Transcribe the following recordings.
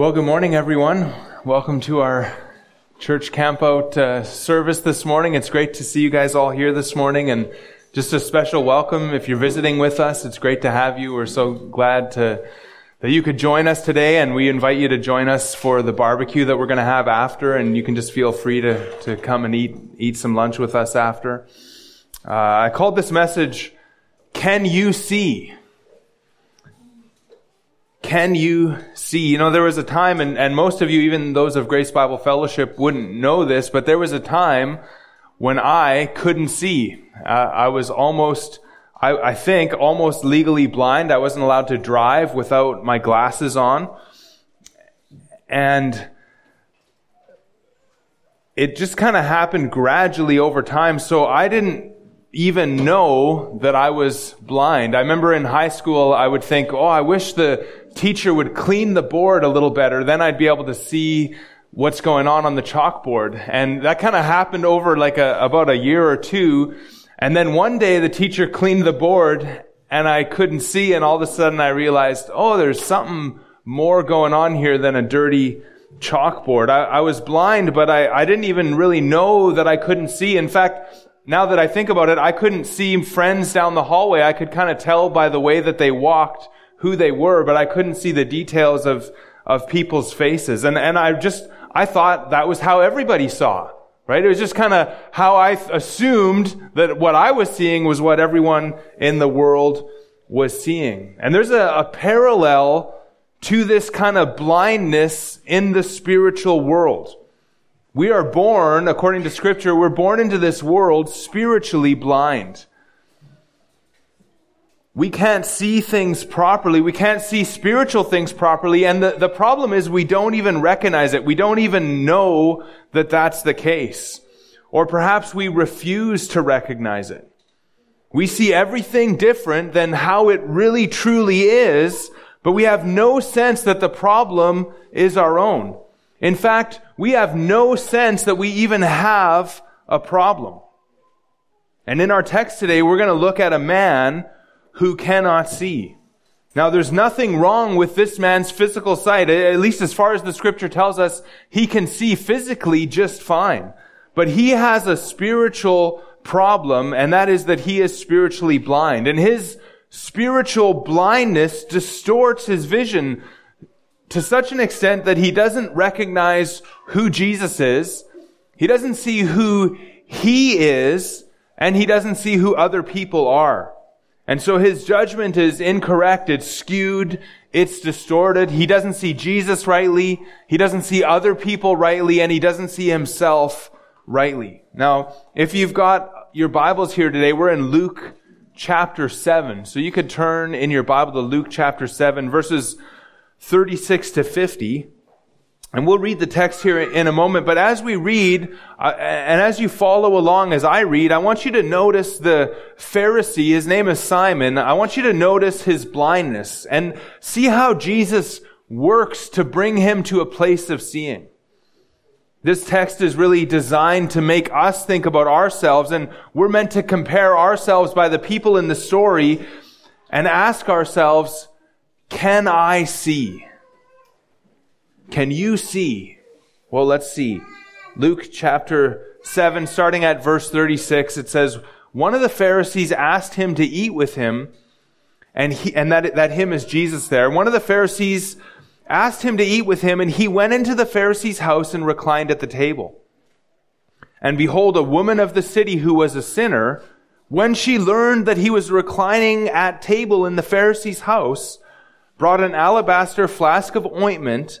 Well, good morning, everyone. Welcome to our church campout uh, service this morning. It's great to see you guys all here this morning, and just a special welcome if you're visiting with us. It's great to have you. We're so glad to that you could join us today, and we invite you to join us for the barbecue that we're going to have after. And you can just feel free to to come and eat eat some lunch with us after. Uh, I called this message "Can You See." Can you see? You know, there was a time, and, and most of you, even those of Grace Bible Fellowship, wouldn't know this, but there was a time when I couldn't see. Uh, I was almost, I, I think, almost legally blind. I wasn't allowed to drive without my glasses on. And it just kind of happened gradually over time. So I didn't even know that I was blind. I remember in high school, I would think, oh, I wish the teacher would clean the board a little better. Then I'd be able to see what's going on on the chalkboard. And that kind of happened over like a, about a year or two. And then one day the teacher cleaned the board and I couldn't see. And all of a sudden I realized, oh, there's something more going on here than a dirty chalkboard. I, I was blind, but I, I didn't even really know that I couldn't see. In fact, now that I think about it, I couldn't see friends down the hallway. I could kind of tell by the way that they walked who they were, but I couldn't see the details of, of people's faces. And, and I just, I thought that was how everybody saw, right? It was just kind of how I assumed that what I was seeing was what everyone in the world was seeing. And there's a, a parallel to this kind of blindness in the spiritual world. We are born, according to scripture, we're born into this world spiritually blind. We can't see things properly. We can't see spiritual things properly. And the, the problem is we don't even recognize it. We don't even know that that's the case. Or perhaps we refuse to recognize it. We see everything different than how it really truly is, but we have no sense that the problem is our own. In fact, we have no sense that we even have a problem. And in our text today, we're going to look at a man who cannot see. Now, there's nothing wrong with this man's physical sight. At least as far as the scripture tells us, he can see physically just fine. But he has a spiritual problem, and that is that he is spiritually blind. And his spiritual blindness distorts his vision to such an extent that he doesn't recognize who Jesus is. He doesn't see who he is, and he doesn't see who other people are. And so his judgment is incorrect, it's skewed, it's distorted. He doesn't see Jesus rightly, he doesn't see other people rightly, and he doesn't see himself rightly. Now, if you've got your Bibles here today, we're in Luke chapter 7. So you could turn in your Bible to Luke chapter 7, verses 36 to 50. And we'll read the text here in a moment, but as we read, uh, and as you follow along as I read, I want you to notice the Pharisee, his name is Simon, I want you to notice his blindness and see how Jesus works to bring him to a place of seeing. This text is really designed to make us think about ourselves, and we're meant to compare ourselves by the people in the story and ask ourselves, can I see? Can you see? Well, let's see. Luke chapter 7, starting at verse 36, it says, One of the Pharisees asked him to eat with him, and, he, and that, that him is Jesus there. One of the Pharisees asked him to eat with him, and he went into the Pharisee's house and reclined at the table. And behold, a woman of the city who was a sinner, when she learned that he was reclining at table in the Pharisee's house, brought an alabaster flask of ointment,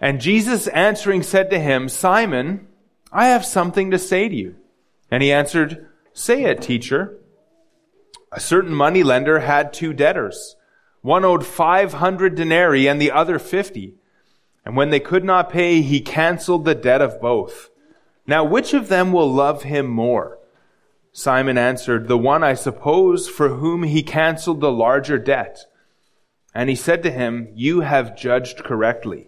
and Jesus answering said to him, Simon, I have something to say to you. And he answered, Say it, teacher. A certain money lender had two debtors. One owed 500 denarii and the other 50. And when they could not pay, he canceled the debt of both. Now, which of them will love him more? Simon answered, The one, I suppose, for whom he canceled the larger debt. And he said to him, You have judged correctly.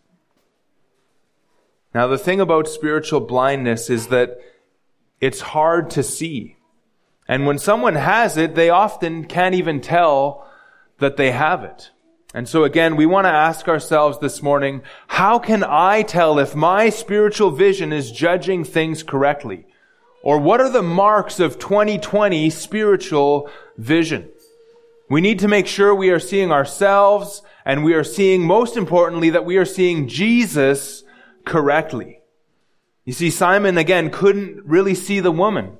Now, the thing about spiritual blindness is that it's hard to see. And when someone has it, they often can't even tell that they have it. And so again, we want to ask ourselves this morning, how can I tell if my spiritual vision is judging things correctly? Or what are the marks of 2020 spiritual vision? We need to make sure we are seeing ourselves and we are seeing, most importantly, that we are seeing Jesus correctly. You see, Simon again couldn't really see the woman.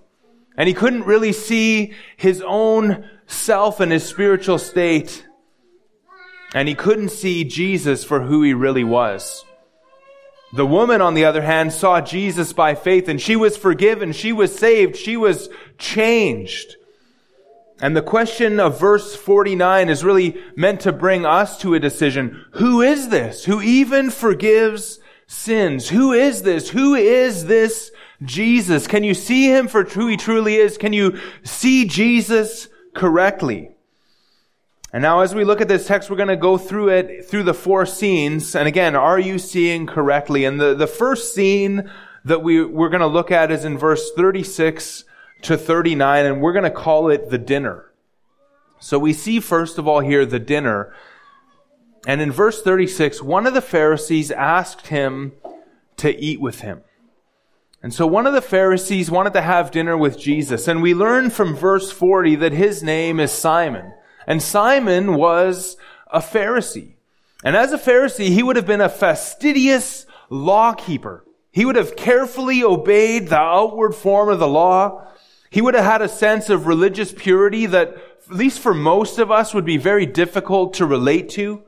And he couldn't really see his own self and his spiritual state and he couldn't see Jesus for who he really was. The woman, on the other hand, saw Jesus by faith and she was forgiven. She was saved. She was changed. And the question of verse 49 is really meant to bring us to a decision. Who is this? Who even forgives sins? Who is this? Who is this Jesus? Can you see him for who he truly is? Can you see Jesus correctly? And now as we look at this text, we're going to go through it through the four scenes. And again, are you seeing correctly? And the, the first scene that we, we're going to look at is in verse 36 to 39, and we're going to call it the dinner. So we see first of all here the dinner. And in verse 36, one of the Pharisees asked him to eat with him. And so one of the Pharisees wanted to have dinner with Jesus. And we learn from verse 40 that his name is Simon. And Simon was a Pharisee. And as a Pharisee, he would have been a fastidious law keeper. He would have carefully obeyed the outward form of the law. He would have had a sense of religious purity that, at least for most of us, would be very difficult to relate to.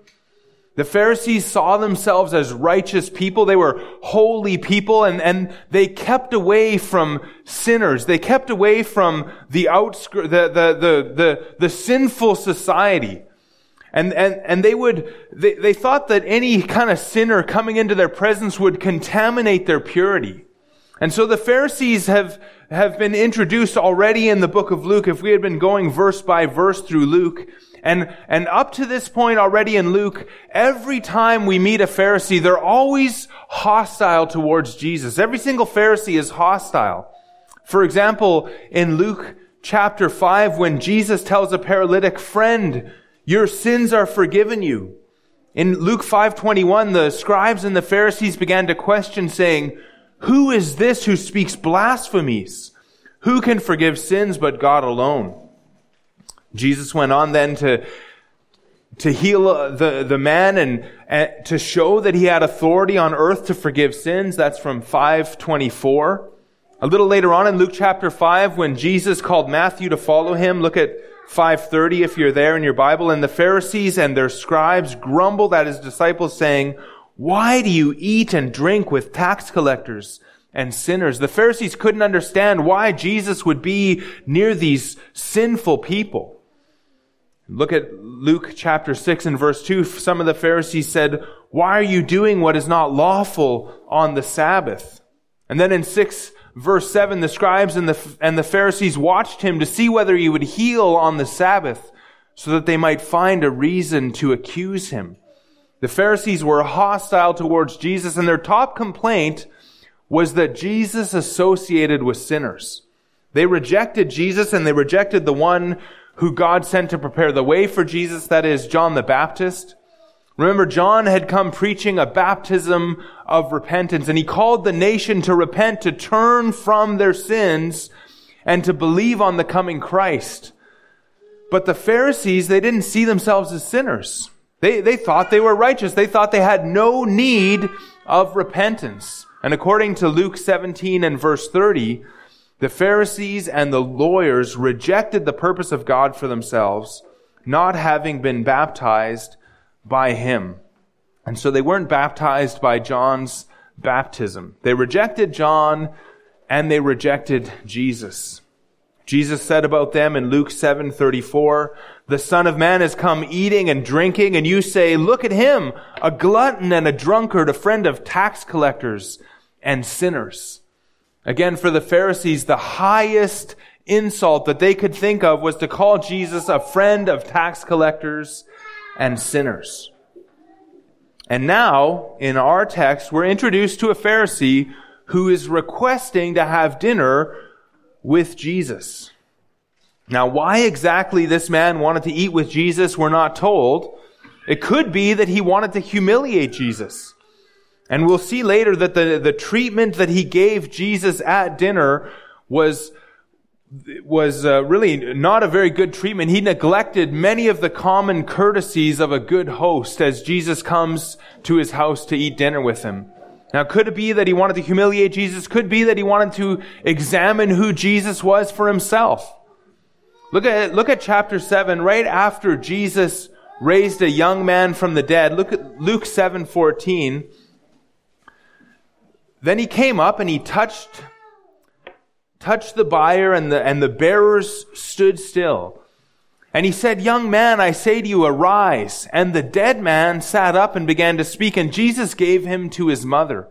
The Pharisees saw themselves as righteous people. They were holy people and, and they kept away from sinners. They kept away from the outskirt, the, the, the, the, the sinful society. And, and, and they would, they, they thought that any kind of sinner coming into their presence would contaminate their purity. And so the Pharisees have, have been introduced already in the book of Luke. If we had been going verse by verse through Luke, and, and up to this point already in Luke, every time we meet a Pharisee, they're always hostile towards Jesus. Every single Pharisee is hostile. For example, in Luke chapter 5, when Jesus tells a paralytic, friend, your sins are forgiven you. In Luke 5:21, the scribes and the Pharisees began to question saying, "Who is this who speaks blasphemies? Who can forgive sins but God alone?" Jesus went on then to, to heal uh, the, the man and, and to show that he had authority on earth to forgive sins. That's from 524. A little later on in Luke chapter 5, when Jesus called Matthew to follow him, look at 530 if you're there in your Bible. And the Pharisees and their scribes grumbled at his disciples saying, why do you eat and drink with tax collectors and sinners? The Pharisees couldn't understand why Jesus would be near these sinful people. Look at Luke chapter 6 and verse 2. Some of the Pharisees said, Why are you doing what is not lawful on the Sabbath? And then in 6 verse 7, the scribes and the, and the Pharisees watched him to see whether he would heal on the Sabbath so that they might find a reason to accuse him. The Pharisees were hostile towards Jesus and their top complaint was that Jesus associated with sinners. They rejected Jesus and they rejected the one who God sent to prepare the way for Jesus, that is John the Baptist. Remember, John had come preaching a baptism of repentance and he called the nation to repent, to turn from their sins and to believe on the coming Christ. But the Pharisees, they didn't see themselves as sinners. They, they thought they were righteous. They thought they had no need of repentance. And according to Luke 17 and verse 30, the Pharisees and the lawyers rejected the purpose of God for themselves, not having been baptized by him. And so they weren't baptized by John's baptism. They rejected John and they rejected Jesus. Jesus said about them in Luke 7:34, "The Son of Man has come eating and drinking, and you say, look at him, a glutton and a drunkard, a friend of tax collectors and sinners." Again, for the Pharisees, the highest insult that they could think of was to call Jesus a friend of tax collectors and sinners. And now, in our text, we're introduced to a Pharisee who is requesting to have dinner with Jesus. Now, why exactly this man wanted to eat with Jesus, we're not told. It could be that he wanted to humiliate Jesus. And we'll see later that the, the treatment that he gave Jesus at dinner was, was uh, really not a very good treatment. He neglected many of the common courtesies of a good host as Jesus comes to his house to eat dinner with him. Now, could it be that he wanted to humiliate Jesus? Could be that he wanted to examine who Jesus was for himself. Look at, look at chapter 7, right after Jesus raised a young man from the dead. Look at Luke 7, 14. Then he came up and he touched, touched the bier and the, and the bearers stood still. And he said, Young man, I say to you, arise. And the dead man sat up and began to speak, and Jesus gave him to his mother.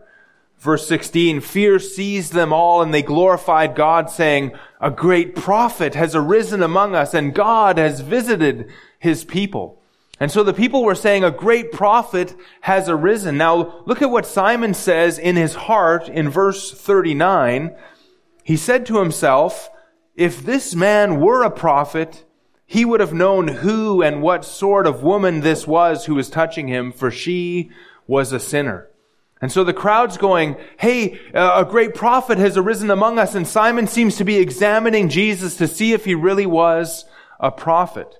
Verse 16, fear seized them all, and they glorified God, saying, A great prophet has arisen among us, and God has visited his people. And so the people were saying, a great prophet has arisen. Now look at what Simon says in his heart in verse 39. He said to himself, if this man were a prophet, he would have known who and what sort of woman this was who was touching him, for she was a sinner. And so the crowd's going, hey, uh, a great prophet has arisen among us. And Simon seems to be examining Jesus to see if he really was a prophet.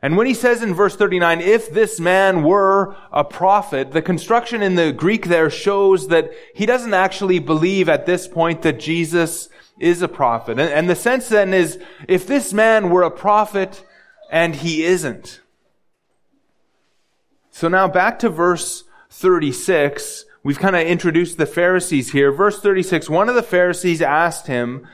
And when he says in verse 39, if this man were a prophet, the construction in the Greek there shows that he doesn't actually believe at this point that Jesus is a prophet. And, the sense then is, if this man were a prophet and he isn't. So now back to verse 36. We've kind of introduced the Pharisees here. Verse 36, one of the Pharisees asked him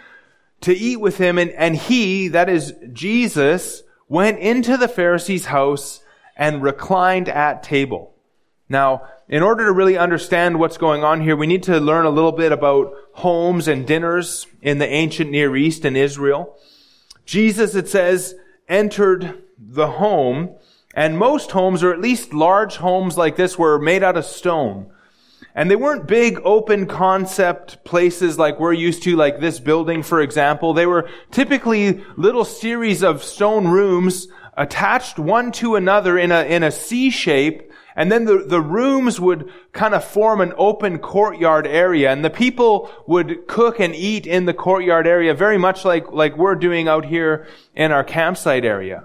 to eat with him and, and he, that is Jesus, went into the Pharisee's house and reclined at table. Now, in order to really understand what's going on here, we need to learn a little bit about homes and dinners in the ancient Near East and Israel. Jesus, it says, entered the home, and most homes, or at least large homes like this, were made out of stone. And they weren't big open concept places like we're used to, like this building, for example. They were typically little series of stone rooms attached one to another in a, in a C shape. And then the, the rooms would kind of form an open courtyard area. And the people would cook and eat in the courtyard area very much like, like we're doing out here in our campsite area.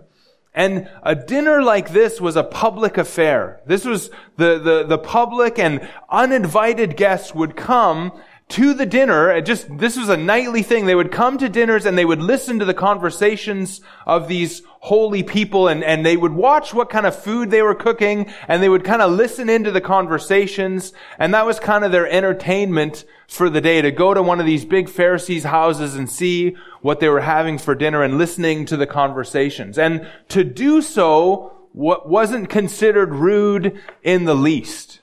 And a dinner like this was a public affair. This was the, the, the public and uninvited guests would come to the dinner. And just, this was a nightly thing. They would come to dinners and they would listen to the conversations of these holy people and, and they would watch what kind of food they were cooking and they would kind of listen into the conversations. And that was kind of their entertainment for the day to go to one of these big Pharisees' houses and see what they were having for dinner and listening to the conversations. And to do so what wasn't considered rude in the least.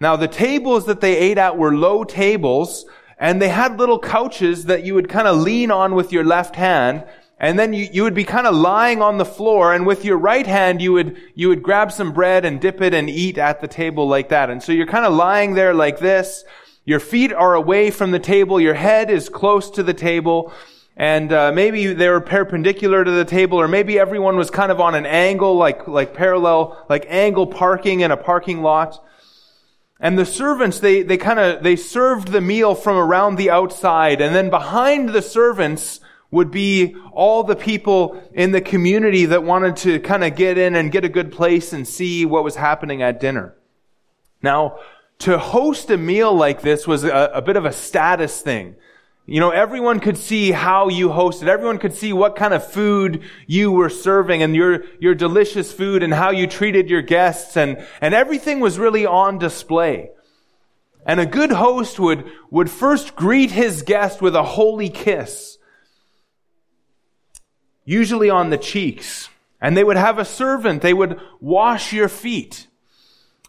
Now the tables that they ate at were low tables and they had little couches that you would kind of lean on with your left hand and then you, you would be kind of lying on the floor and with your right hand you would, you would grab some bread and dip it and eat at the table like that. And so you're kind of lying there like this your feet are away from the table, your head is close to the table, and uh, maybe they were perpendicular to the table, or maybe everyone was kind of on an angle, like like parallel, like angle parking in a parking lot. And the servants, they they kind of they served the meal from around the outside, and then behind the servants would be all the people in the community that wanted to kind of get in and get a good place and see what was happening at dinner. Now, to host a meal like this was a, a bit of a status thing. You know, everyone could see how you hosted. Everyone could see what kind of food you were serving and your, your delicious food and how you treated your guests and, and everything was really on display. And a good host would, would first greet his guest with a holy kiss, usually on the cheeks. And they would have a servant. They would wash your feet.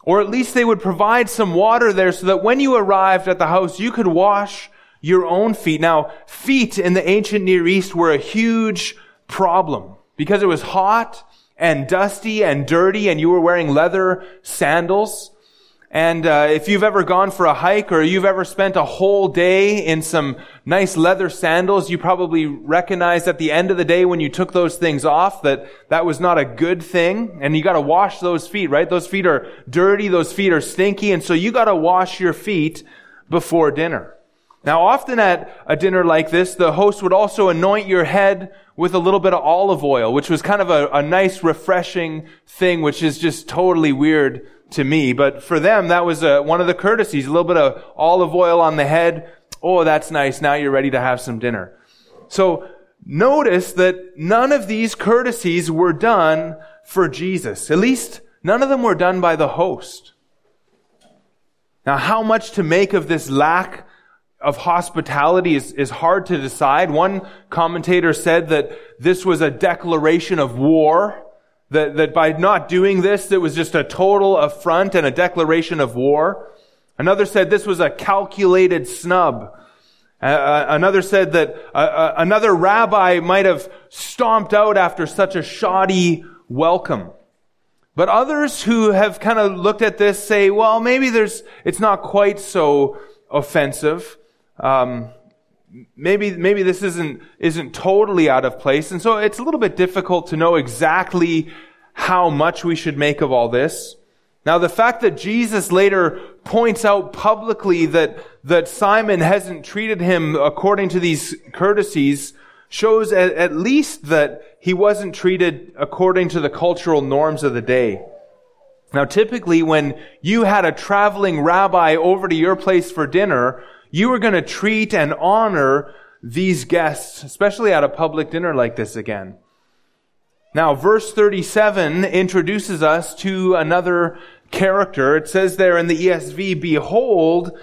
Or at least they would provide some water there so that when you arrived at the house, you could wash your own feet. Now, feet in the ancient Near East were a huge problem because it was hot and dusty and dirty and you were wearing leather sandals. And uh, if you've ever gone for a hike or you've ever spent a whole day in some nice leather sandals, you probably recognize at the end of the day when you took those things off that that was not a good thing. And you got to wash those feet, right? Those feet are dirty, those feet are stinky, and so you got to wash your feet before dinner. Now, often at a dinner like this, the host would also anoint your head with a little bit of olive oil, which was kind of a, a nice, refreshing thing, which is just totally weird to me. But for them, that was uh, one of the courtesies. A little bit of olive oil on the head. Oh, that's nice. Now you're ready to have some dinner. So notice that none of these courtesies were done for Jesus. At least none of them were done by the host. Now, how much to make of this lack of hospitality is, is hard to decide. One commentator said that this was a declaration of war that, that by not doing this, it was just a total affront and a declaration of war. Another said this was a calculated snub. Uh, uh another said that uh, uh, another rabbi might have stomped out after such a shoddy welcome. But others who have kind of looked at this say, well, maybe there's, it's not quite so offensive. Um, maybe maybe this isn't isn't totally out of place. And so it's a little bit difficult to know exactly how much we should make of all this. Now the fact that jesus later points out publicly that that simon hasn't treated him according to these courtesies shows at, at least that he wasn't treated according to the cultural norms of the day. Now typically when you had a traveling rabbi over to your place for dinner you are going to treat and honor these guests, especially at a public dinner like this again. Now, verse 37 introduces us to another character. It says there in the ESV, behold,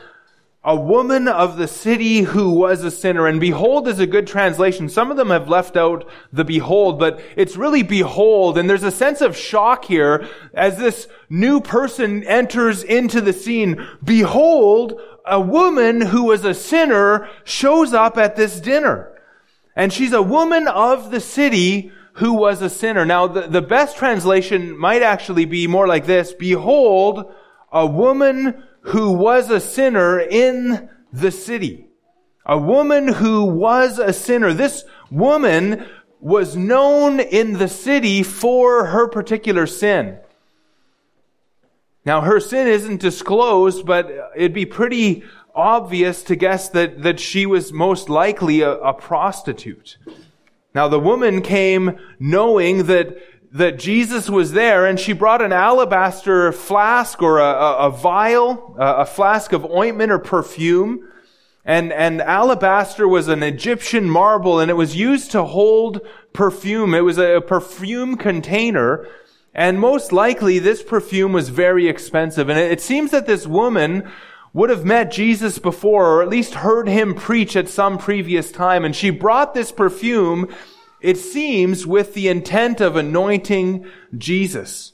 a woman of the city who was a sinner. And behold is a good translation. Some of them have left out the behold, but it's really behold. And there's a sense of shock here as this new person enters into the scene. Behold, a woman who was a sinner shows up at this dinner. And she's a woman of the city who was a sinner. Now, the, the best translation might actually be more like this. Behold, a woman who was a sinner in the city. A woman who was a sinner. This woman was known in the city for her particular sin. Now, her sin isn't disclosed, but it'd be pretty obvious to guess that, that she was most likely a, a prostitute. Now, the woman came knowing that that Jesus was there and she brought an alabaster flask or a, a, a vial, a, a, flask of ointment or perfume. And, and alabaster was an Egyptian marble and it was used to hold perfume. It was a perfume container. And most likely this perfume was very expensive. And it, it seems that this woman would have met Jesus before or at least heard him preach at some previous time. And she brought this perfume it seems, with the intent of anointing Jesus.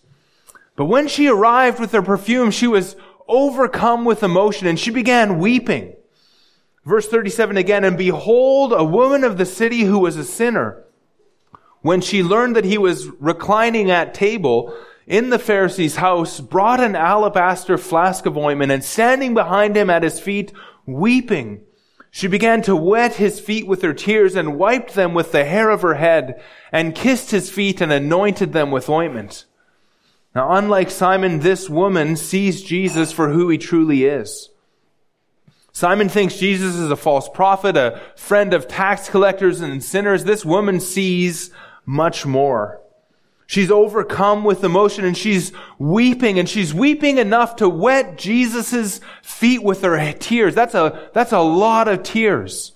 But when she arrived with her perfume, she was overcome with emotion and she began weeping. Verse 37 again, and behold, a woman of the city who was a sinner, when she learned that he was reclining at table in the Pharisee's house, brought an alabaster flask of ointment and standing behind him at his feet, weeping. She began to wet his feet with her tears and wiped them with the hair of her head and kissed his feet and anointed them with ointment. Now, unlike Simon, this woman sees Jesus for who he truly is. Simon thinks Jesus is a false prophet, a friend of tax collectors and sinners. This woman sees much more. She's overcome with emotion and she's weeping and she's weeping enough to wet Jesus' feet with her tears. That's a, that's a lot of tears.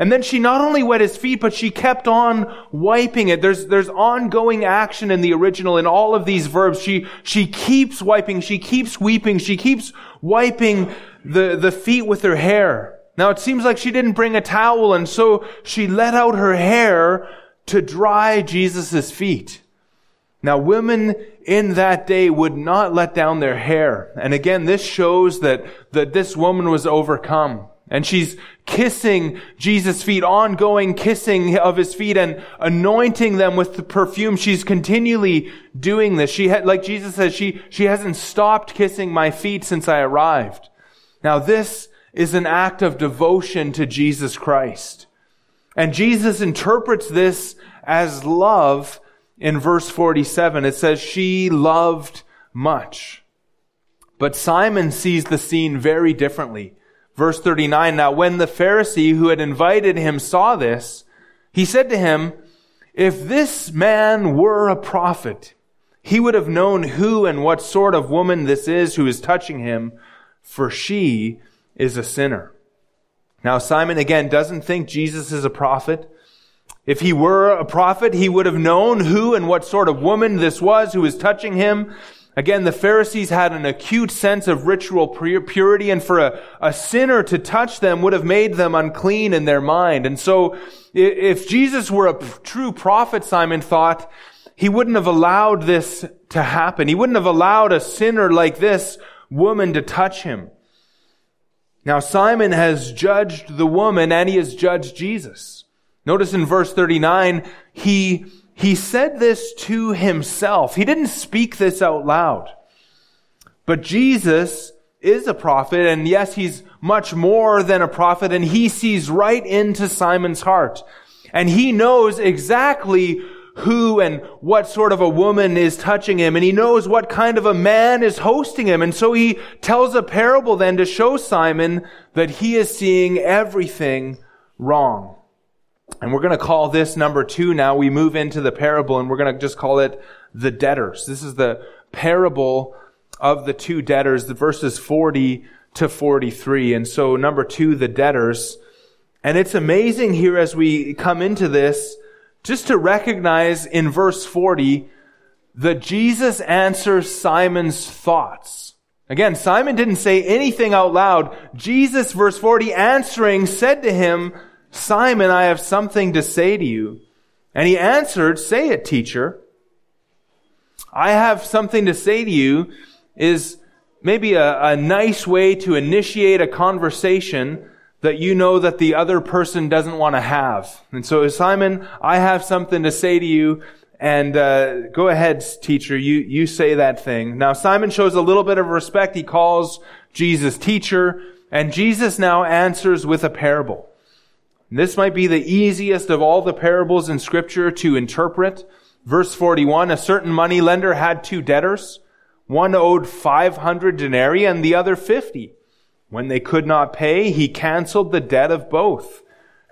And then she not only wet his feet, but she kept on wiping it. There's, there's ongoing action in the original in all of these verbs. She, she keeps wiping, she keeps weeping, she keeps wiping the, the feet with her hair. Now it seems like she didn't bring a towel and so she let out her hair to dry Jesus' feet. Now, women in that day would not let down their hair. And again, this shows that, that this woman was overcome. And she's kissing Jesus' feet, ongoing kissing of his feet and anointing them with the perfume. She's continually doing this. She had, like Jesus says, she, she hasn't stopped kissing my feet since I arrived. Now this is an act of devotion to Jesus Christ. And Jesus interprets this as love in verse 47, it says, she loved much. But Simon sees the scene very differently. Verse 39, now when the Pharisee who had invited him saw this, he said to him, if this man were a prophet, he would have known who and what sort of woman this is who is touching him, for she is a sinner. Now Simon again doesn't think Jesus is a prophet. If he were a prophet, he would have known who and what sort of woman this was who was touching him. Again, the Pharisees had an acute sense of ritual purity, and for a, a sinner to touch them would have made them unclean in their mind. And so, if Jesus were a true prophet, Simon thought, he wouldn't have allowed this to happen. He wouldn't have allowed a sinner like this woman to touch him. Now, Simon has judged the woman and he has judged Jesus. Notice in verse 39, he, he said this to himself. He didn't speak this out loud. But Jesus is a prophet, and yes, he's much more than a prophet, and he sees right into Simon's heart. And he knows exactly who and what sort of a woman is touching him, and he knows what kind of a man is hosting him. And so he tells a parable then to show Simon that he is seeing everything wrong. And we're going to call this number two now. We move into the parable and we're going to just call it the debtors. This is the parable of the two debtors, the verses 40 to 43. And so number two, the debtors. And it's amazing here as we come into this, just to recognize in verse 40 that Jesus answers Simon's thoughts. Again, Simon didn't say anything out loud. Jesus, verse 40, answering, said to him, Simon, I have something to say to you. And he answered, Say it, teacher. I have something to say to you is maybe a, a nice way to initiate a conversation that you know that the other person doesn't want to have. And so, Simon, I have something to say to you. And uh, go ahead, teacher. You you say that thing. Now Simon shows a little bit of respect. He calls Jesus teacher, and Jesus now answers with a parable. This might be the easiest of all the parables in scripture to interpret. Verse 41, a certain money lender had two debtors. One owed 500 denarii and the other 50. When they could not pay, he canceled the debt of both.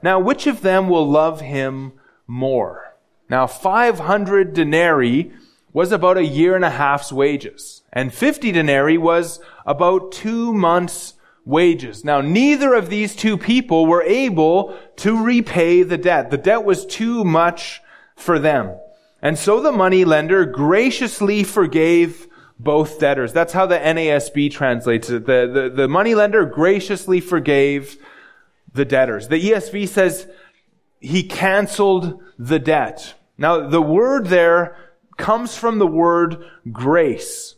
Now, which of them will love him more? Now, 500 denarii was about a year and a half's wages, and 50 denarii was about two months' wages. Now, neither of these two people were able to repay the debt. The debt was too much for them. And so the money lender graciously forgave both debtors. That's how the NASB translates it. The, the, the money lender graciously forgave the debtors. The ESV says he canceled the debt. Now, the word there comes from the word grace.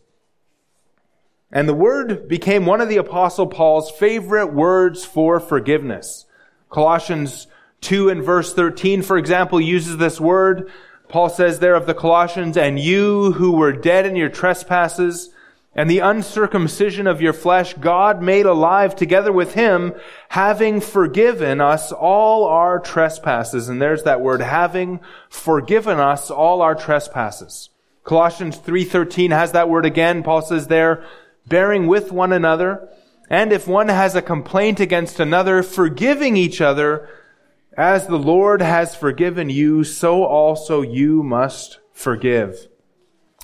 And the word became one of the apostle Paul's favorite words for forgiveness. Colossians 2 and verse 13, for example, uses this word. Paul says there of the Colossians, and you who were dead in your trespasses and the uncircumcision of your flesh God made alive together with him, having forgiven us all our trespasses. And there's that word, having forgiven us all our trespasses. Colossians 3.13 has that word again. Paul says there, bearing with one another, and if one has a complaint against another, forgiving each other, as the Lord has forgiven you, so also you must forgive.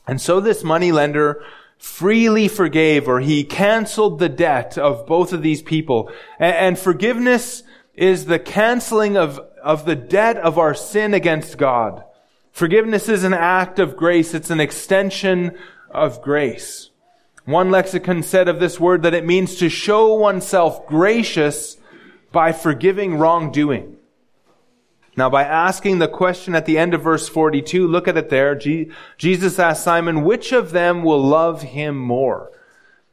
And so this moneylender freely forgave or he canceled the debt of both of these people. And, forgiveness is the canceling of, of the debt of our sin against God. Forgiveness is an act of grace. It's an extension of grace. One lexicon said of this word that it means to show oneself gracious by forgiving wrongdoing. Now, by asking the question at the end of verse 42, look at it there. Jesus asked Simon, which of them will love him more?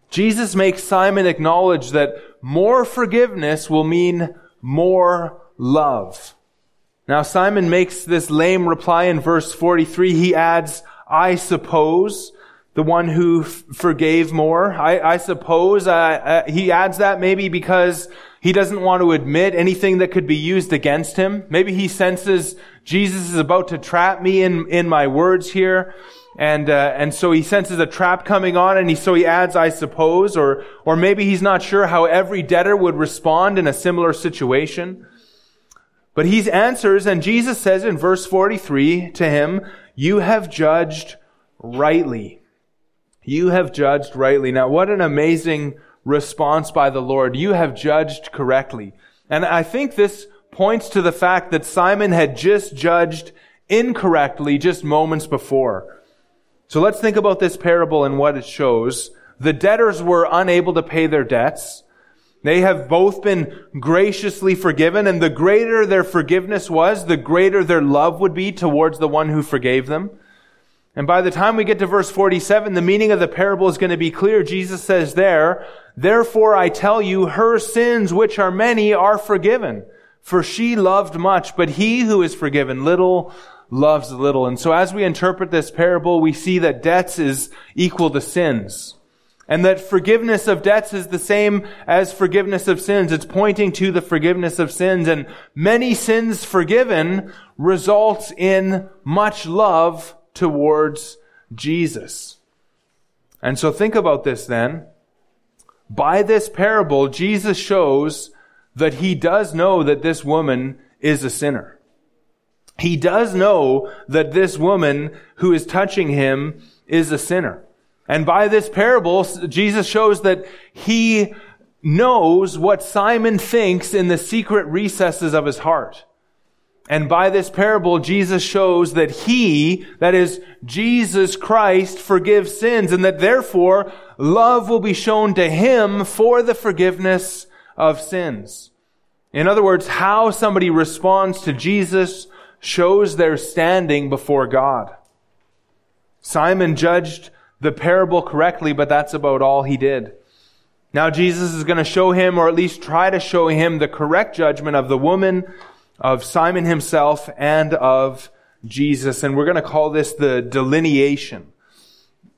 Jesus makes Simon acknowledge that more forgiveness will mean more love. Now, Simon makes this lame reply in verse 43. He adds, I suppose, the one who f- forgave more. I, I suppose, uh, uh, he adds that maybe because he doesn't want to admit anything that could be used against him. Maybe he senses Jesus is about to trap me in, in my words here. And, uh, and so he senses a trap coming on and he, so he adds, I suppose, or, or maybe he's not sure how every debtor would respond in a similar situation. But he answers and Jesus says in verse 43 to him, you have judged rightly. You have judged rightly. Now what an amazing response by the Lord. You have judged correctly. And I think this points to the fact that Simon had just judged incorrectly just moments before. So let's think about this parable and what it shows. The debtors were unable to pay their debts. They have both been graciously forgiven, and the greater their forgiveness was, the greater their love would be towards the one who forgave them. And by the time we get to verse 47, the meaning of the parable is going to be clear. Jesus says there, Therefore I tell you, her sins, which are many, are forgiven. For she loved much, but he who is forgiven little loves little. And so as we interpret this parable, we see that debts is equal to sins. And that forgiveness of debts is the same as forgiveness of sins. It's pointing to the forgiveness of sins. And many sins forgiven results in much love towards Jesus. And so think about this then. By this parable, Jesus shows that he does know that this woman is a sinner. He does know that this woman who is touching him is a sinner. And by this parable, Jesus shows that he knows what Simon thinks in the secret recesses of his heart. And by this parable, Jesus shows that He, that is, Jesus Christ, forgives sins and that therefore love will be shown to Him for the forgiveness of sins. In other words, how somebody responds to Jesus shows their standing before God. Simon judged the parable correctly, but that's about all he did. Now Jesus is going to show him, or at least try to show him, the correct judgment of the woman of Simon himself and of Jesus. And we're going to call this the delineation.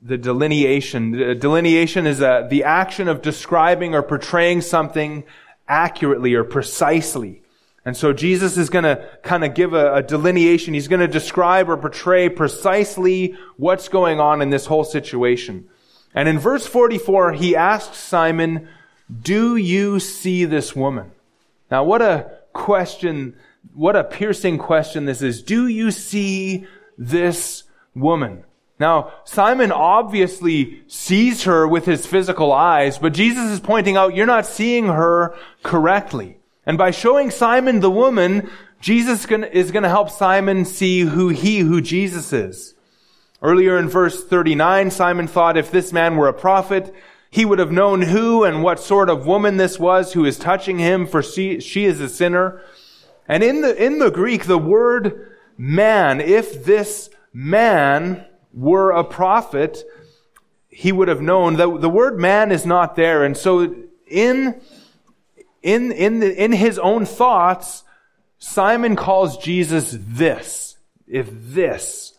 The delineation. The delineation is a, uh, the action of describing or portraying something accurately or precisely. And so Jesus is going to kind of give a, a delineation. He's going to describe or portray precisely what's going on in this whole situation. And in verse 44, he asks Simon, do you see this woman? Now, what a question what a piercing question this is. Do you see this woman? Now, Simon obviously sees her with his physical eyes, but Jesus is pointing out you're not seeing her correctly. And by showing Simon the woman, Jesus is going to help Simon see who he, who Jesus is. Earlier in verse 39, Simon thought if this man were a prophet, he would have known who and what sort of woman this was who is touching him, for she, she is a sinner. And in the, in the Greek, the word man, if this man were a prophet, he would have known that the word man is not there. And so in, in, in, the, in his own thoughts, Simon calls Jesus this. If this.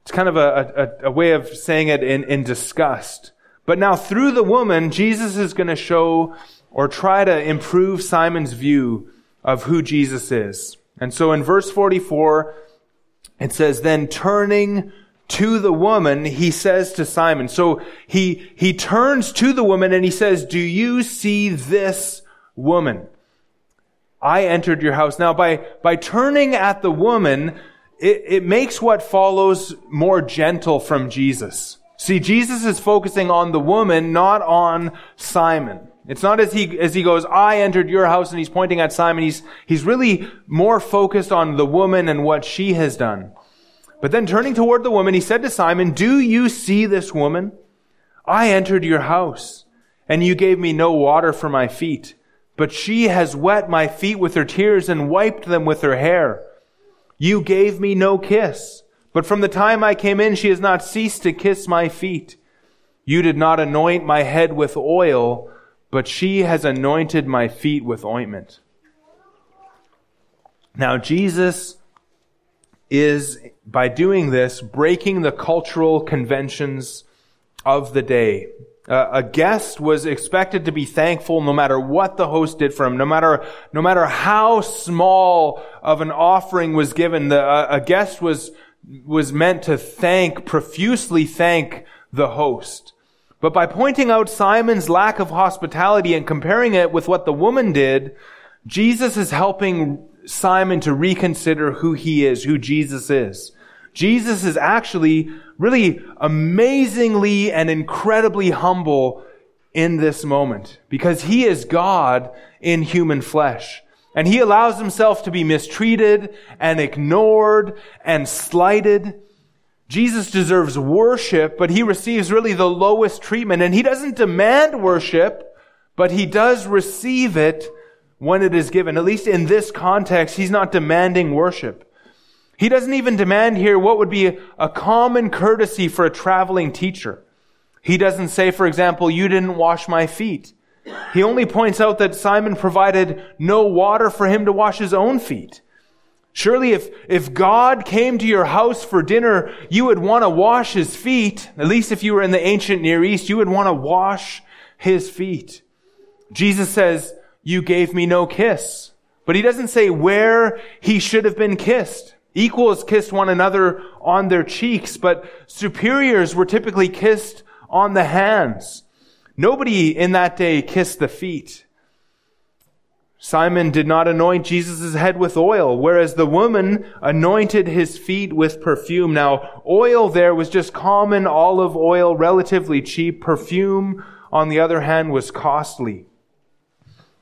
It's kind of a, a, a way of saying it in, in disgust. But now through the woman, Jesus is going to show or try to improve Simon's view of who Jesus is. And so in verse 44, it says, then turning to the woman, he says to Simon, so he, he turns to the woman and he says, do you see this woman? I entered your house. Now by, by turning at the woman, it, it makes what follows more gentle from Jesus. See, Jesus is focusing on the woman, not on Simon. It's not as he, as he goes, I entered your house and he's pointing at Simon. He's, he's really more focused on the woman and what she has done. But then turning toward the woman, he said to Simon, Do you see this woman? I entered your house and you gave me no water for my feet, but she has wet my feet with her tears and wiped them with her hair. You gave me no kiss, but from the time I came in, she has not ceased to kiss my feet. You did not anoint my head with oil, but she has anointed my feet with ointment. Now, Jesus is, by doing this, breaking the cultural conventions of the day. Uh, a guest was expected to be thankful no matter what the host did for him, no matter, no matter how small of an offering was given. The, uh, a guest was, was meant to thank, profusely thank the host. But by pointing out Simon's lack of hospitality and comparing it with what the woman did, Jesus is helping Simon to reconsider who he is, who Jesus is. Jesus is actually really amazingly and incredibly humble in this moment because he is God in human flesh. And he allows himself to be mistreated and ignored and slighted. Jesus deserves worship, but he receives really the lowest treatment. And he doesn't demand worship, but he does receive it when it is given. At least in this context, he's not demanding worship. He doesn't even demand here what would be a common courtesy for a traveling teacher. He doesn't say, for example, you didn't wash my feet. He only points out that Simon provided no water for him to wash his own feet. Surely if, if God came to your house for dinner, you would want to wash his feet. At least if you were in the ancient Near East, you would want to wash his feet. Jesus says, you gave me no kiss. But he doesn't say where he should have been kissed. Equals kissed one another on their cheeks, but superiors were typically kissed on the hands. Nobody in that day kissed the feet. Simon did not anoint Jesus' head with oil, whereas the woman anointed his feet with perfume. Now, oil there was just common olive oil, relatively cheap. Perfume, on the other hand, was costly.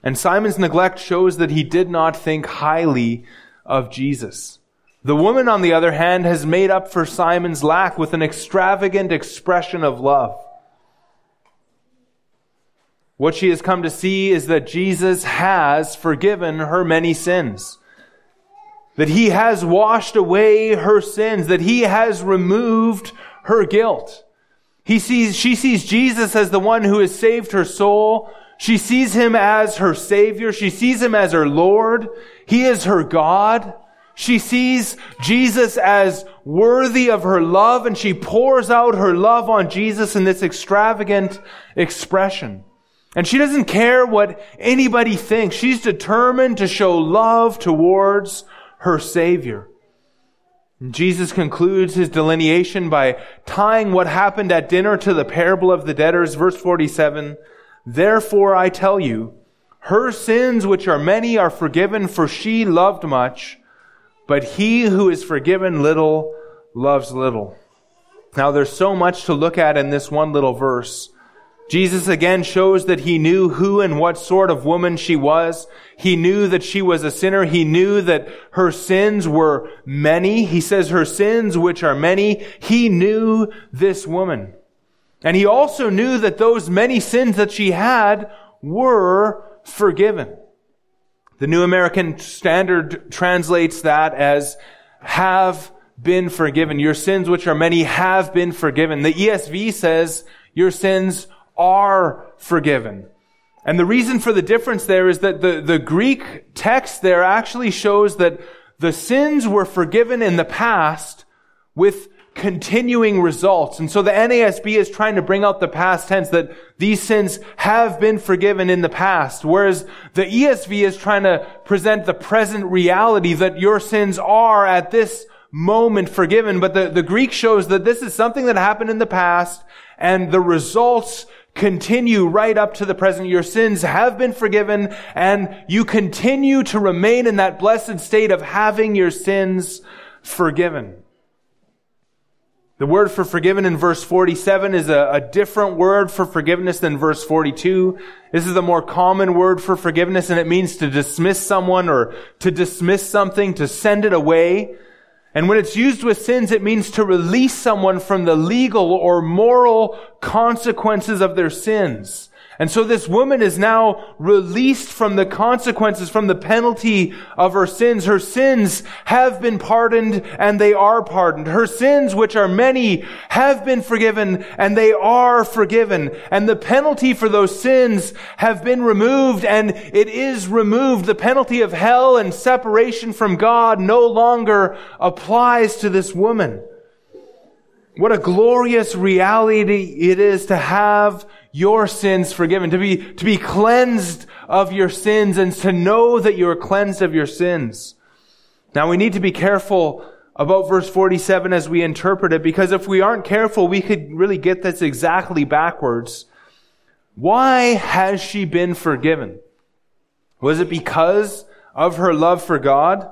And Simon's neglect shows that he did not think highly of Jesus. The woman, on the other hand, has made up for Simon's lack with an extravagant expression of love. What she has come to see is that Jesus has forgiven her many sins. That he has washed away her sins. That he has removed her guilt. He sees, she sees Jesus as the one who has saved her soul. She sees him as her savior. She sees him as her Lord. He is her God. She sees Jesus as worthy of her love and she pours out her love on Jesus in this extravagant expression. And she doesn't care what anybody thinks. She's determined to show love towards her Savior. And Jesus concludes his delineation by tying what happened at dinner to the parable of the debtors, verse 47. Therefore I tell you, her sins, which are many, are forgiven, for she loved much. But he who is forgiven little loves little. Now there's so much to look at in this one little verse. Jesus again shows that he knew who and what sort of woman she was. He knew that she was a sinner. He knew that her sins were many. He says her sins, which are many. He knew this woman. And he also knew that those many sins that she had were forgiven. The New American Standard translates that as have been forgiven. Your sins, which are many, have been forgiven. The ESV says your sins are forgiven. And the reason for the difference there is that the, the Greek text there actually shows that the sins were forgiven in the past with continuing results. And so the NASB is trying to bring out the past tense that these sins have been forgiven in the past, whereas the ESV is trying to present the present reality that your sins are at this moment forgiven. But the, the Greek shows that this is something that happened in the past and the results continue right up to the present. Your sins have been forgiven and you continue to remain in that blessed state of having your sins forgiven. The word for forgiven in verse 47 is a, a, different word for forgiveness than verse 42. This is a more common word for forgiveness and it means to dismiss someone or to dismiss something, to send it away. And when it's used with sins, it means to release someone from the legal or moral consequences of their sins. And so this woman is now released from the consequences, from the penalty of her sins. Her sins have been pardoned and they are pardoned. Her sins, which are many, have been forgiven and they are forgiven. And the penalty for those sins have been removed and it is removed. The penalty of hell and separation from God no longer applies to this woman. What a glorious reality it is to have your sins forgiven, to be, to be cleansed of your sins and to know that you are cleansed of your sins. Now we need to be careful about verse 47 as we interpret it because if we aren't careful, we could really get this exactly backwards. Why has she been forgiven? Was it because of her love for God?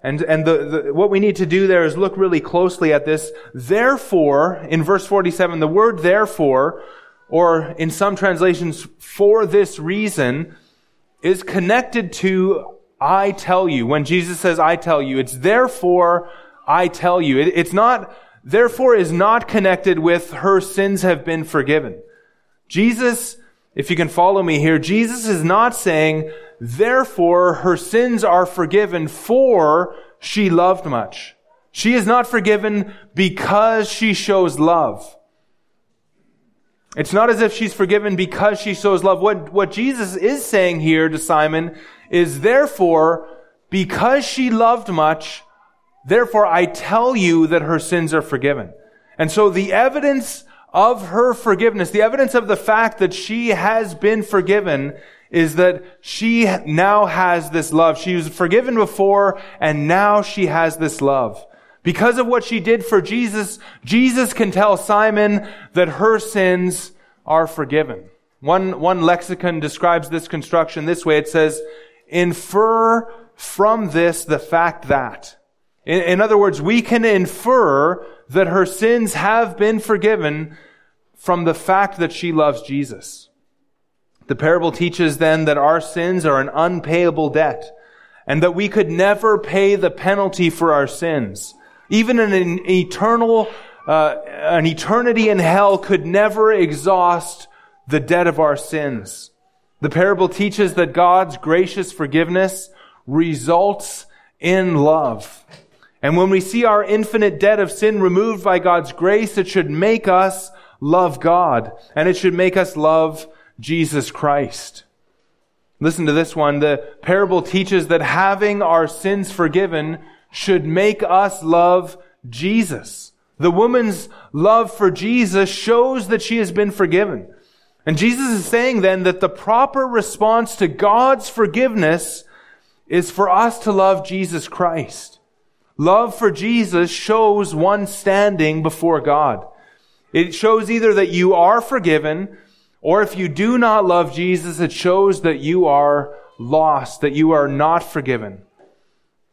And, and the, the, what we need to do there is look really closely at this. Therefore, in verse 47, the word therefore or in some translations, for this reason, is connected to I tell you. When Jesus says I tell you, it's therefore I tell you. It, it's not, therefore is not connected with her sins have been forgiven. Jesus, if you can follow me here, Jesus is not saying, therefore her sins are forgiven for she loved much. She is not forgiven because she shows love. It's not as if she's forgiven because she shows love. What, what Jesus is saying here to Simon is therefore, because she loved much, therefore I tell you that her sins are forgiven. And so the evidence of her forgiveness, the evidence of the fact that she has been forgiven is that she now has this love. She was forgiven before and now she has this love. Because of what she did for Jesus, Jesus can tell Simon that her sins are forgiven. One, one lexicon describes this construction this way. It says, infer from this the fact that. In, in other words, we can infer that her sins have been forgiven from the fact that she loves Jesus. The parable teaches then that our sins are an unpayable debt and that we could never pay the penalty for our sins. Even an eternal, uh, an eternity in hell could never exhaust the debt of our sins. The parable teaches that God's gracious forgiveness results in love. And when we see our infinite debt of sin removed by God's grace, it should make us love God and it should make us love Jesus Christ. Listen to this one. The parable teaches that having our sins forgiven should make us love Jesus. The woman's love for Jesus shows that she has been forgiven. And Jesus is saying then that the proper response to God's forgiveness is for us to love Jesus Christ. Love for Jesus shows one standing before God. It shows either that you are forgiven, or if you do not love Jesus, it shows that you are lost, that you are not forgiven.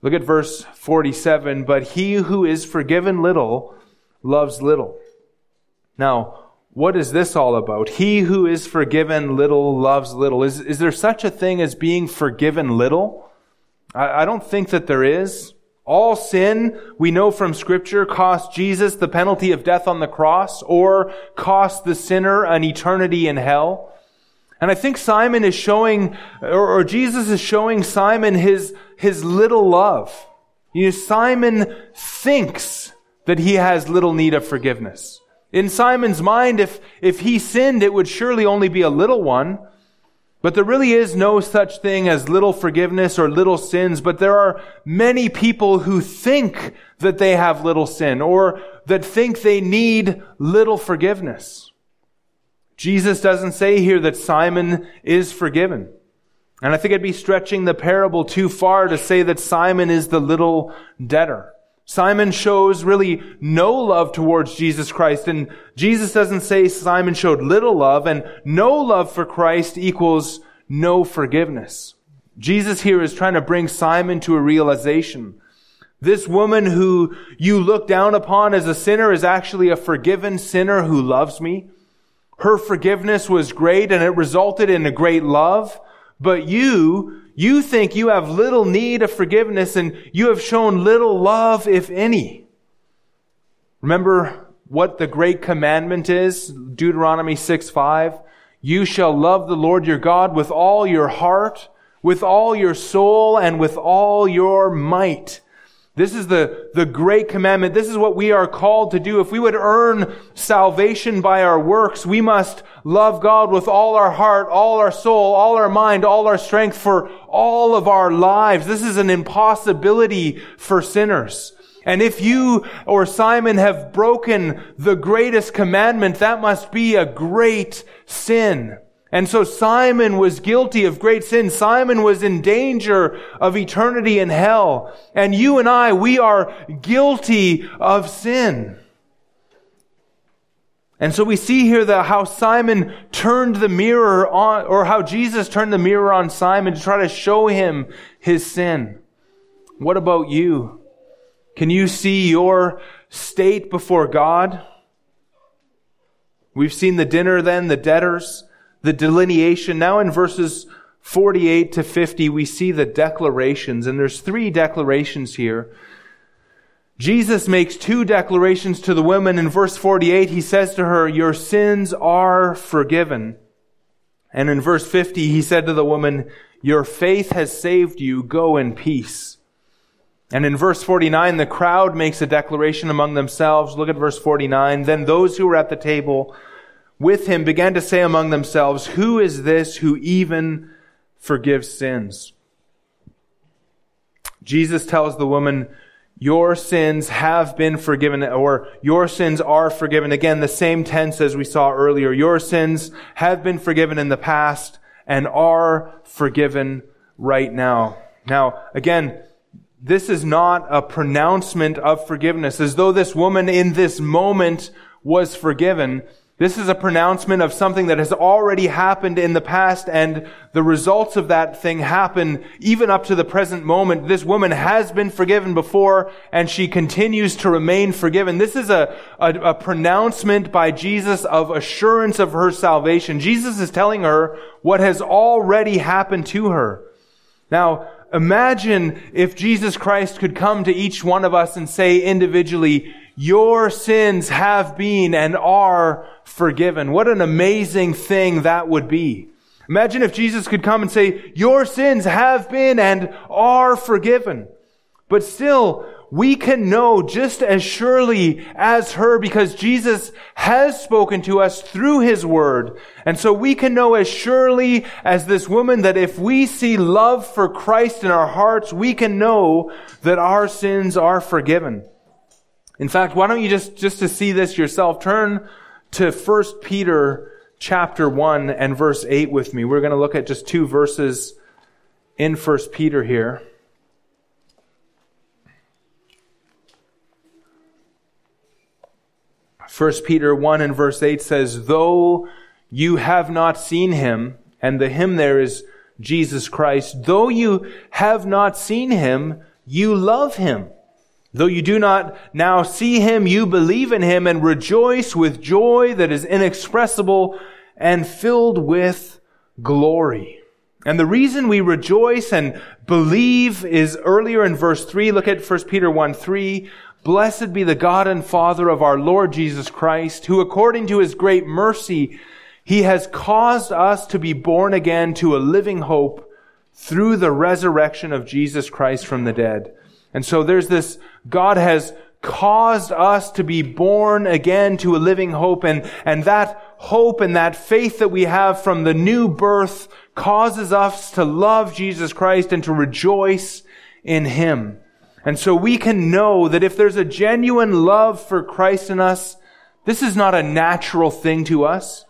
Look at verse 47. But he who is forgiven little loves little. Now, what is this all about? He who is forgiven little loves little. Is, is there such a thing as being forgiven little? I, I don't think that there is. All sin, we know from scripture, cost Jesus the penalty of death on the cross or cost the sinner an eternity in hell. And I think Simon is showing, or, or Jesus is showing Simon his, his little love. You know, Simon thinks that he has little need of forgiveness. In Simon's mind, if, if he sinned, it would surely only be a little one. But there really is no such thing as little forgiveness or little sins, but there are many people who think that they have little sin or that think they need little forgiveness. Jesus doesn't say here that Simon is forgiven. And I think I'd be stretching the parable too far to say that Simon is the little debtor. Simon shows really no love towards Jesus Christ. And Jesus doesn't say Simon showed little love and no love for Christ equals no forgiveness. Jesus here is trying to bring Simon to a realization. This woman who you look down upon as a sinner is actually a forgiven sinner who loves me. Her forgiveness was great and it resulted in a great love. But you, you think you have little need of forgiveness and you have shown little love, if any. Remember what the great commandment is? Deuteronomy 6 5. You shall love the Lord your God with all your heart, with all your soul, and with all your might. This is the, the great commandment. This is what we are called to do. If we would earn salvation by our works, we must love God with all our heart, all our soul, all our mind, all our strength for all of our lives. This is an impossibility for sinners. And if you or Simon have broken the greatest commandment, that must be a great sin. And so Simon was guilty of great sin. Simon was in danger of eternity in hell. And you and I, we are guilty of sin. And so we see here that how Simon turned the mirror on, or how Jesus turned the mirror on Simon to try to show him his sin. What about you? Can you see your state before God? We've seen the dinner then, the debtors the delineation. Now in verses 48 to 50, we see the declarations, and there's three declarations here. Jesus makes two declarations to the woman. In verse 48, he says to her, Your sins are forgiven. And in verse 50, he said to the woman, Your faith has saved you. Go in peace. And in verse 49, the crowd makes a declaration among themselves. Look at verse 49. Then those who were at the table with him began to say among themselves, Who is this who even forgives sins? Jesus tells the woman, Your sins have been forgiven, or your sins are forgiven. Again, the same tense as we saw earlier. Your sins have been forgiven in the past and are forgiven right now. Now, again, this is not a pronouncement of forgiveness, as though this woman in this moment was forgiven. This is a pronouncement of something that has already happened in the past and the results of that thing happen even up to the present moment. This woman has been forgiven before and she continues to remain forgiven. This is a, a, a pronouncement by Jesus of assurance of her salvation. Jesus is telling her what has already happened to her. Now, imagine if Jesus Christ could come to each one of us and say individually, your sins have been and are forgiven. What an amazing thing that would be. Imagine if Jesus could come and say, your sins have been and are forgiven. But still, we can know just as surely as her because Jesus has spoken to us through his word. And so we can know as surely as this woman that if we see love for Christ in our hearts, we can know that our sins are forgiven. In fact, why don't you just, just to see this yourself, turn to 1 Peter chapter 1 and verse 8 with me. We're going to look at just two verses in 1 Peter here. First Peter 1 and verse 8 says, Though you have not seen him, and the him there is Jesus Christ, though you have not seen him, you love him. Though you do not now see him, you believe in him and rejoice with joy that is inexpressible and filled with glory. And the reason we rejoice and believe is earlier in verse 3. Look at 1 Peter 1 3. Blessed be the God and Father of our Lord Jesus Christ, who according to his great mercy, he has caused us to be born again to a living hope through the resurrection of Jesus Christ from the dead and so there's this, God has caused us to be born again to a living hope and, and that hope and that faith that we have from the new birth causes us to love Jesus Christ and to rejoice in Him. And so we can know that if there's a genuine love for Christ in us, this is not a natural thing to us.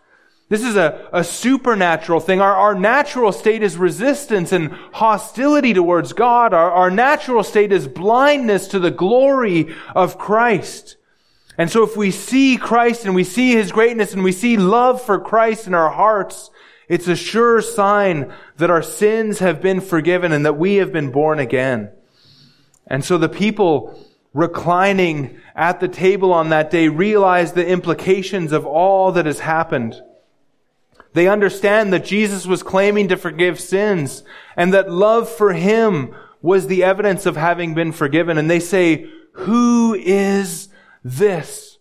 This is a, a supernatural thing. Our, our natural state is resistance and hostility towards God. Our, our natural state is blindness to the glory of Christ. And so if we see Christ and we see His greatness and we see love for Christ in our hearts, it's a sure sign that our sins have been forgiven and that we have been born again. And so the people reclining at the table on that day realized the implications of all that has happened. They understand that Jesus was claiming to forgive sins and that love for him was the evidence of having been forgiven. And they say, who is this?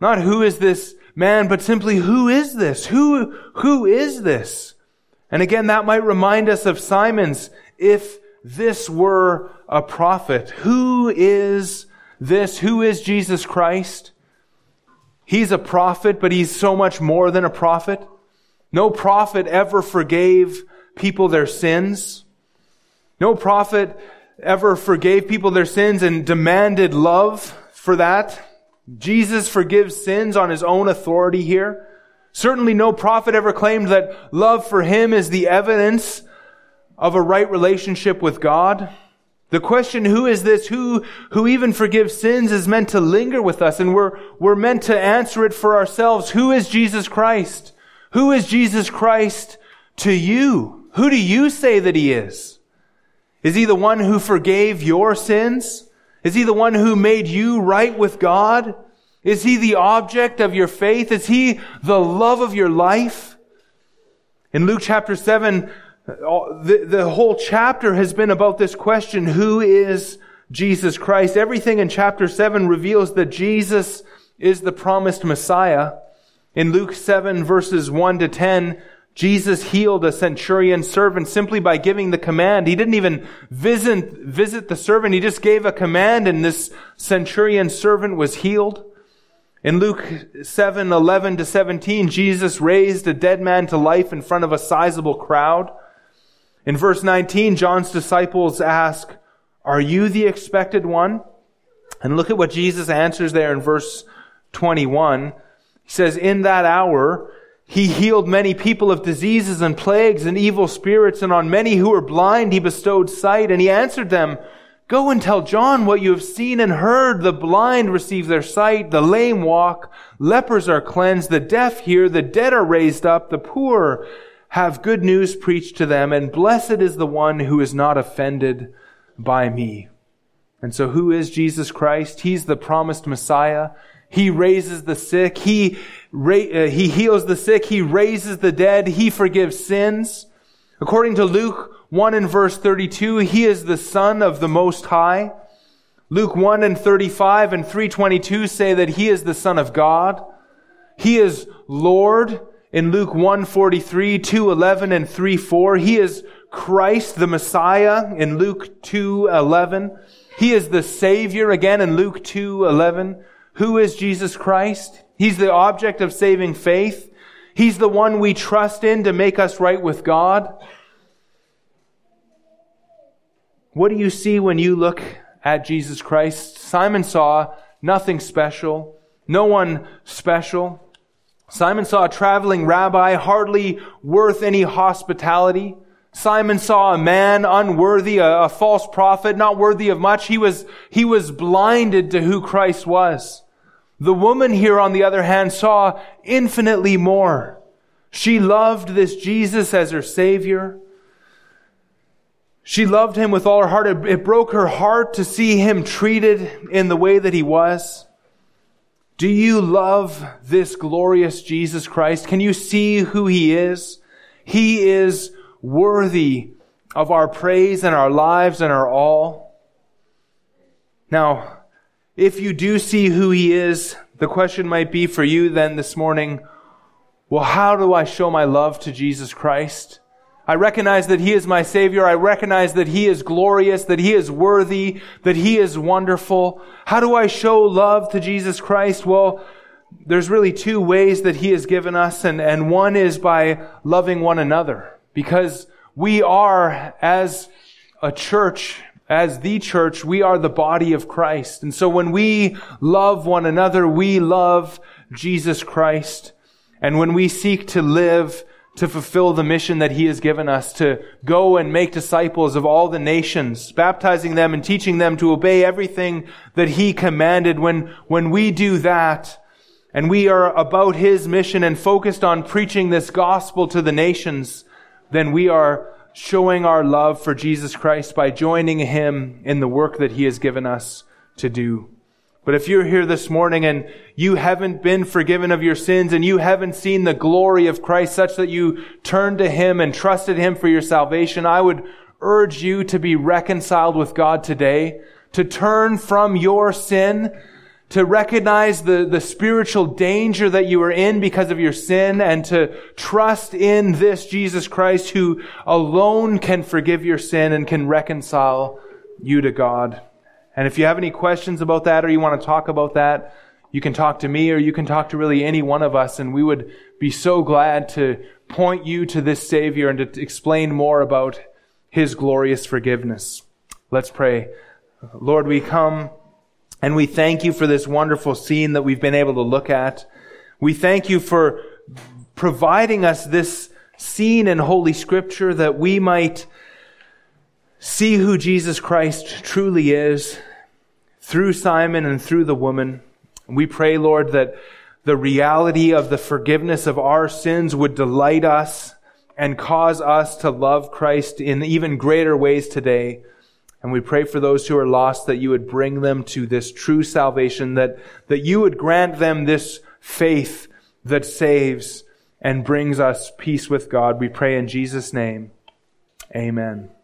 Not who is this man, but simply who is this? Who, who is this? And again, that might remind us of Simon's, if this were a prophet. Who is this? Who is Jesus Christ? He's a prophet, but he's so much more than a prophet. No prophet ever forgave people their sins. No prophet ever forgave people their sins and demanded love for that. Jesus forgives sins on his own authority here. Certainly no prophet ever claimed that love for him is the evidence of a right relationship with God. The question, who is this? Who, who even forgives sins is meant to linger with us and we're, we're meant to answer it for ourselves. Who is Jesus Christ? Who is Jesus Christ to you? Who do you say that he is? Is he the one who forgave your sins? Is he the one who made you right with God? Is he the object of your faith? Is he the love of your life? In Luke chapter 7, the, the whole chapter has been about this question, who is Jesus Christ? Everything in chapter 7 reveals that Jesus is the promised Messiah. In Luke 7 verses 1 to 10, Jesus healed a centurion servant simply by giving the command. He didn't even visit, visit the servant. He just gave a command and this centurion servant was healed. In Luke 7, 11 to 17, Jesus raised a dead man to life in front of a sizable crowd. In verse 19, John's disciples ask, are you the expected one? And look at what Jesus answers there in verse 21. He says, in that hour, he healed many people of diseases and plagues and evil spirits, and on many who were blind he bestowed sight. And he answered them, Go and tell John what you have seen and heard. The blind receive their sight, the lame walk, lepers are cleansed, the deaf hear, the dead are raised up, the poor have good news preached to them, and blessed is the one who is not offended by me. And so who is Jesus Christ? He's the promised Messiah. He raises the sick. He, uh, he heals the sick. He raises the dead. He forgives sins. According to Luke 1 and verse 32, he is the son of the Most High. Luke 1 and 35 and 322 say that he is the son of God. He is Lord in Luke 1:43, 2:11 and 3:4. He is Christ the Messiah in Luke 2:11. He is the Savior again in Luke 2:11. Who is Jesus Christ? He's the object of saving faith. He's the one we trust in to make us right with God. What do you see when you look at Jesus Christ? Simon saw nothing special, no one special. Simon saw a traveling rabbi hardly worth any hospitality. Simon saw a man unworthy, a, a, false prophet, not worthy of much. He was, he was blinded to who Christ was. The woman here, on the other hand, saw infinitely more. She loved this Jesus as her Savior. She loved him with all her heart. It, broke her heart to see him treated in the way that he was. Do you love this glorious Jesus Christ? Can you see who he is? He is worthy of our praise and our lives and our all. Now, if you do see who he is, the question might be for you then this morning, well, how do I show my love to Jesus Christ? I recognize that He is my Savior. I recognize that He is glorious, that He is worthy, that He is wonderful. How do I show love to Jesus Christ? Well, there's really two ways that He has given us, and, and one is by loving one another. Because we are, as a church, as the church, we are the body of Christ. And so when we love one another, we love Jesus Christ. And when we seek to live to fulfill the mission that He has given us to go and make disciples of all the nations, baptizing them and teaching them to obey everything that He commanded. When, when we do that, and we are about His mission and focused on preaching this gospel to the nations, then we are showing our love for Jesus Christ by joining Him in the work that He has given us to do. But if you're here this morning and you haven't been forgiven of your sins and you haven't seen the glory of Christ such that you turned to Him and trusted Him for your salvation, I would urge you to be reconciled with God today, to turn from your sin to recognize the, the spiritual danger that you are in because of your sin and to trust in this Jesus Christ who alone can forgive your sin and can reconcile you to God. And if you have any questions about that or you want to talk about that, you can talk to me or you can talk to really any one of us and we would be so glad to point you to this Savior and to explain more about His glorious forgiveness. Let's pray. Lord, we come and we thank you for this wonderful scene that we've been able to look at. We thank you for providing us this scene in Holy Scripture that we might see who Jesus Christ truly is through Simon and through the woman. We pray, Lord, that the reality of the forgiveness of our sins would delight us and cause us to love Christ in even greater ways today. And we pray for those who are lost that you would bring them to this true salvation, that, that you would grant them this faith that saves and brings us peace with God. We pray in Jesus' name. Amen.